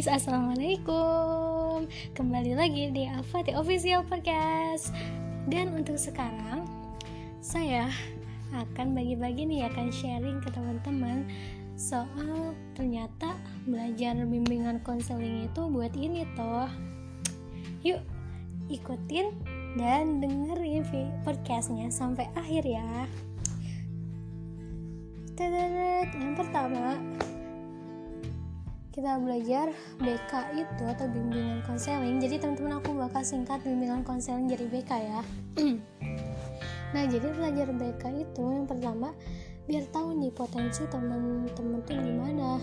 guys, Assalamualaikum. Kembali lagi di Afati Official Podcast. Dan untuk sekarang Saya akan bagi-bagi nih akan sharing ke teman-teman Soal ternyata belajar bimbingan konseling itu buat ini toh. Yuk ikutin dan dengerin podcastnya sampai akhir ya. Yang pertama kita belajar BK itu atau bimbingan konseling. Jadi teman-teman aku bakal singkat bimbingan konseling jadi BK ya. Nah jadi belajar BK itu yang pertama biar tahu nih potensi teman-teman tuh gimana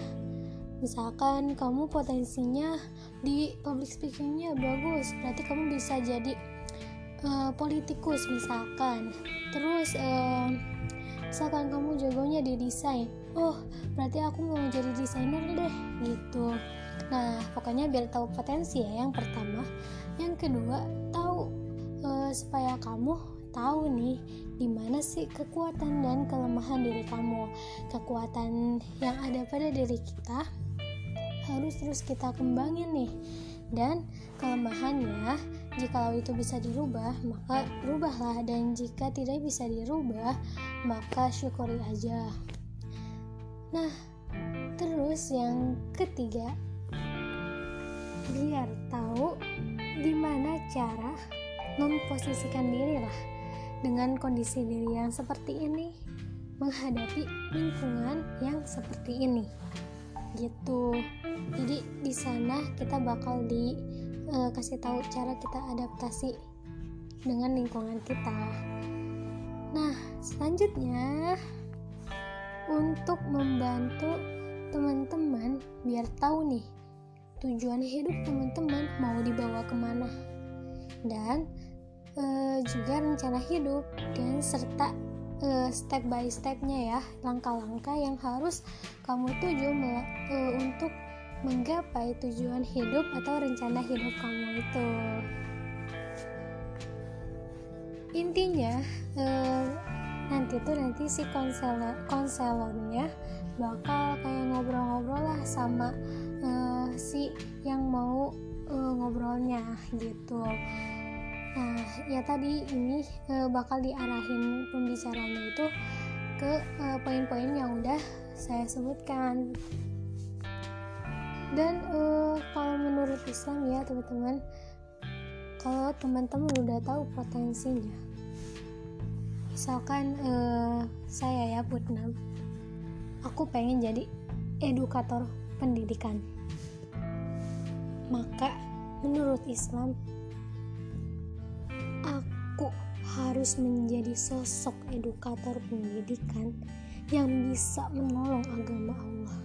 misalkan kamu potensinya di public speakingnya bagus berarti kamu bisa jadi uh, politikus misalkan. Terus uh, misalkan kamu jagonya di desain. Oh berarti aku mau jadi desainer deh gitu. Nah pokoknya biar tahu potensi ya yang pertama. Yang kedua tahu uh, supaya kamu tahu nih di mana sih kekuatan dan kelemahan diri kamu. Kekuatan yang ada pada diri kita harus terus kita kembangin nih. Dan kelemahannya jika itu bisa dirubah maka rubahlah. Dan jika tidak bisa dirubah maka syukuri aja. Nah, terus yang ketiga, biar tahu gimana cara memposisikan diri lah dengan kondisi diri yang seperti ini. Menghadapi lingkungan yang seperti ini. Gitu. Jadi di sana kita bakal dikasih uh, tahu cara kita adaptasi dengan lingkungan kita. Nah selanjutnya untuk membantu teman-teman biar tahu nih tujuan hidup teman-teman mau dibawa ke mana. Dan e, juga rencana hidup dan serta e, step by stepnya ya langkah-langkah yang harus kamu tuju e, untuk menggapai tujuan hidup atau rencana hidup kamu itu. Intinya e, nanti tuh nanti si konselor konselornya bakal kayak ngobrol-ngobrol lah sama uh, si yang mau uh, ngobrolnya gitu. Nah ya tadi ini uh, bakal diarahin pembicaranya itu ke poin-poin uh, yang udah saya sebutkan dan uh, kalau menurut Islam ya teman-teman kalau teman-teman udah tahu potensinya misalkan uh, saya ya Putnam aku pengen jadi edukator pendidikan. Maka menurut Islam aku harus menjadi sosok edukator pendidikan yang bisa menolong agama Allah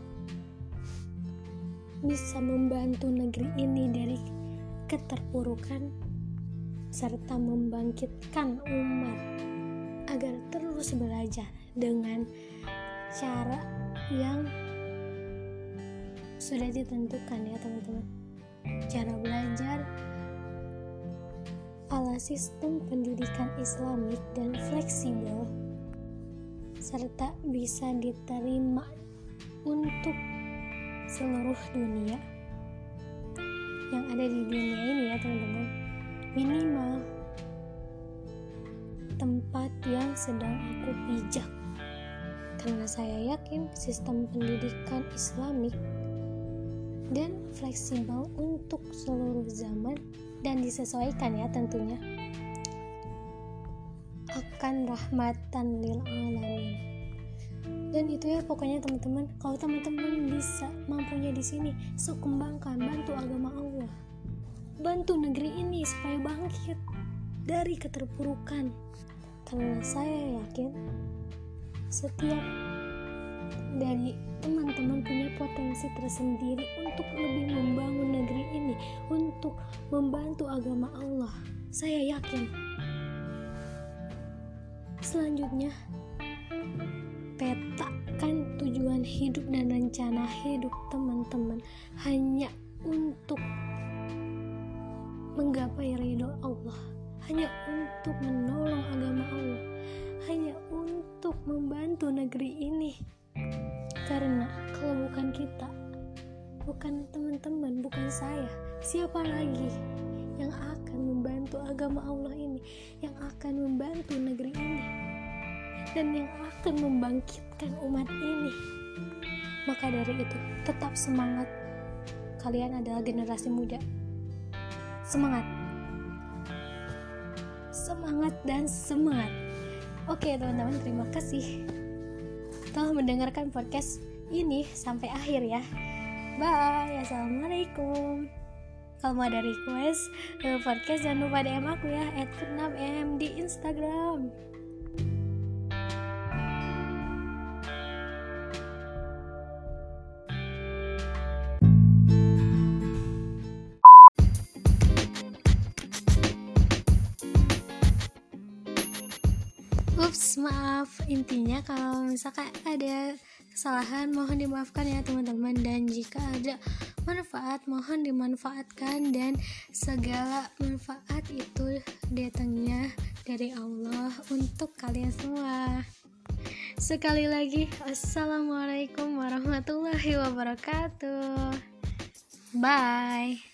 bisa membantu negeri ini dari keterpurukan serta membangkitkan umat agar terus belajar dengan cara yang sudah ditentukan ya teman-teman. Cara belajar ala sistem pendidikan islamik dan fleksibel serta bisa diterima untuk seluruh dunia yang ada di dunia ini ya teman-teman. Minimal tempat yang sedang aku pijak. Karena saya yakin sistem pendidikan islamik dan fleksibel untuk seluruh zaman dan disesuaikan ya tentunya. Akan rahmatan lil alamin dan itu ya pokoknya teman-teman kalau teman-teman bisa mampunya di sini so kembangkan bantu agama Allah bantu negeri ini supaya bangkit dari keterpurukan karena saya yakin setiap dari teman-teman punya potensi tersendiri untuk lebih membangun negeri ini, untuk membantu agama Allah. Saya yakin. Selanjutnya, petakan tujuan hidup dan rencana hidup teman-teman hanya untuk menggapai ridho Allah hanya untuk menolong agama Allah, hanya untuk membantu negeri ini. Karena kalau bukan kita, bukan teman-teman bukan saya siapa lagi yang akan membantu agama Allah ini yang akan membantu negeri ini dan yang akan membangkitkan umat ini. Maka dari itu tetap semangat. Kalian adalah generasi muda. Semangat. Semangat dan semangat. Oke teman-teman terima kasih telah mendengarkan podcast ini sampai akhir ya. Bye. Assalamualaikum. Kalau mau ada request podcast jangan lupa DM aku ya at m di Instagram Ups, maaf. Intinya kalau misalkan ada kesalahan mohon dimaafkan ya teman-teman dan jika ada manfaat mohon dimanfaatkan dan segala manfaat itu datangnya dari Allah untuk kalian semua. Sekali lagi, Assalamualaikum warahmatullahi wabarakatuh. Bye.